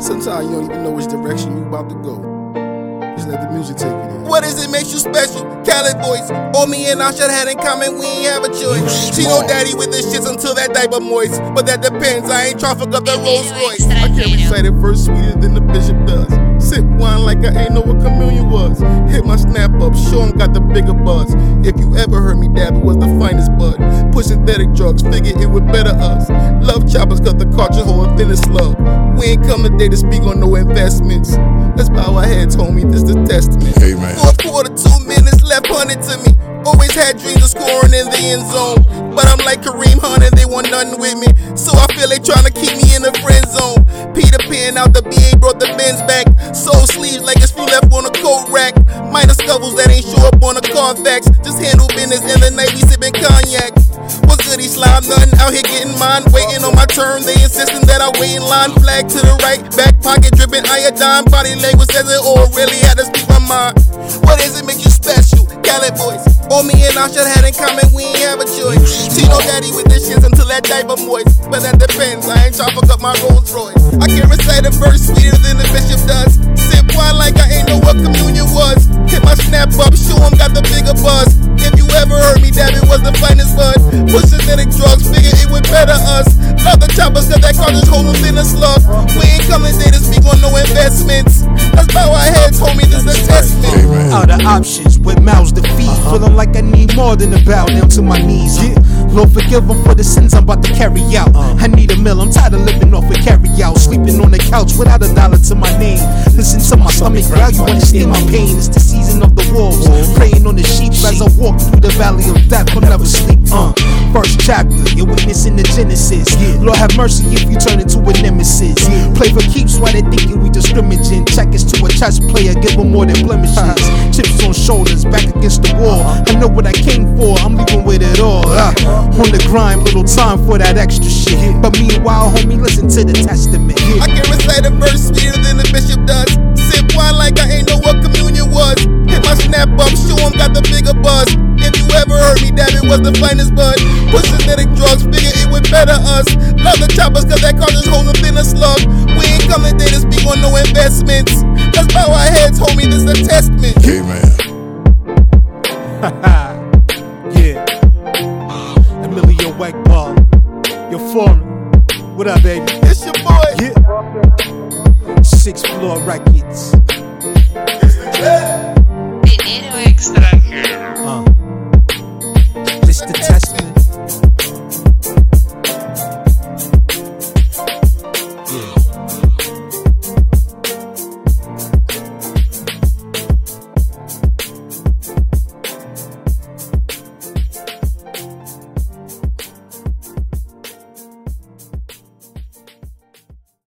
Sometimes you don't even know which direction you about to go. Just let the music take you there. What is it makes you special? Khaled boys. All me and Usher had in common, we ain't have a choice. She know daddy with the shits until that diaper moist. But that depends, I ain't trying to fuck up the Rolls Royce. I can't recite it verse sweeter than the bishop does. Sip wine like I ain't know what communion was. Hit my snap up, show 'em got the bigger buzz. If you ever heard me dab, it was the finest bud. Push synthetic drugs, figure it would better us. Love choppers cut the cartridge hole and finish slug. We ain't come today to speak on no investments. Let's bow our heads, homie, this the testament. Amen. Fourth quarter, two minutes left, punted to me. Always had dreams of scoring in the end zone. But I'm like Kareem Hunt and they want nothing with me. So I feel they tryna keep me in the friend zone. Ain't show up on a Carfax. Just handle business in the night, we sipping cognac. What's good, he slime nothing out here getting mine. Waiting on my turn, they insisting that I wait in line. Flag to the right, back pocket dripping iodine. Body language says it all, really had to speak my mind. What is it make you special? Khaled boys. All me and Usher had in common, we ain't have a choice. Know daddy with the shits until that diaper moist. But that depends, I ain't tryna fuck up my Rolls Royce. I can't recite a verse sweeter than Hit my snap up, show 'em got the bigger buzz. If you ever heard me, dab it was the finest bud. Push synthetic drugs, figure it would better us. Love the choppers, cause that cartridge hold 'em in a slug. We ain't coming today to speak on no investments. Let's bow our heads, homie, this the testament. Amen. Out of options with mouths to feed. Uh-huh. Feeling like I need more than a bow down to my knees. Yeah. Uh, Lord, forgive them for the sins I'm about to carry out. Uh. I need a meal, I'm tired of living off a carry out. Sleeping on the couch without a dollar to my name. Listen to my stomach growl, you understand my pain. It's the season of the wolves. Praying on the sheep as I walk through the valley of death. I'll never sleep. Uh. First chapter, you're witnessing the Genesis. Lord, have mercy if you turn into a nemesis. Play for keeps while they thinking we discriminating. Check us to a chess player, give them more than blemishes. Chips on shoulders, back against the wall. I know what I came for, I'm leaving with it all. Ah, on the grind, little time for that extra shit. But meanwhile, homie, listen to the testament. I can recite a verse sweeter than the bishop does. was the finest bud. With synthetic drugs, figure it would better us. Love the choppers, cause that car just holds up in slug. We ain't coming there to speak on no investments. Let's bow our heads, homie, this a testament. Yeah, man. yeah. Emilio Wackball, your foreman. What up, baby? It's your boy. Yeah. Six floor records.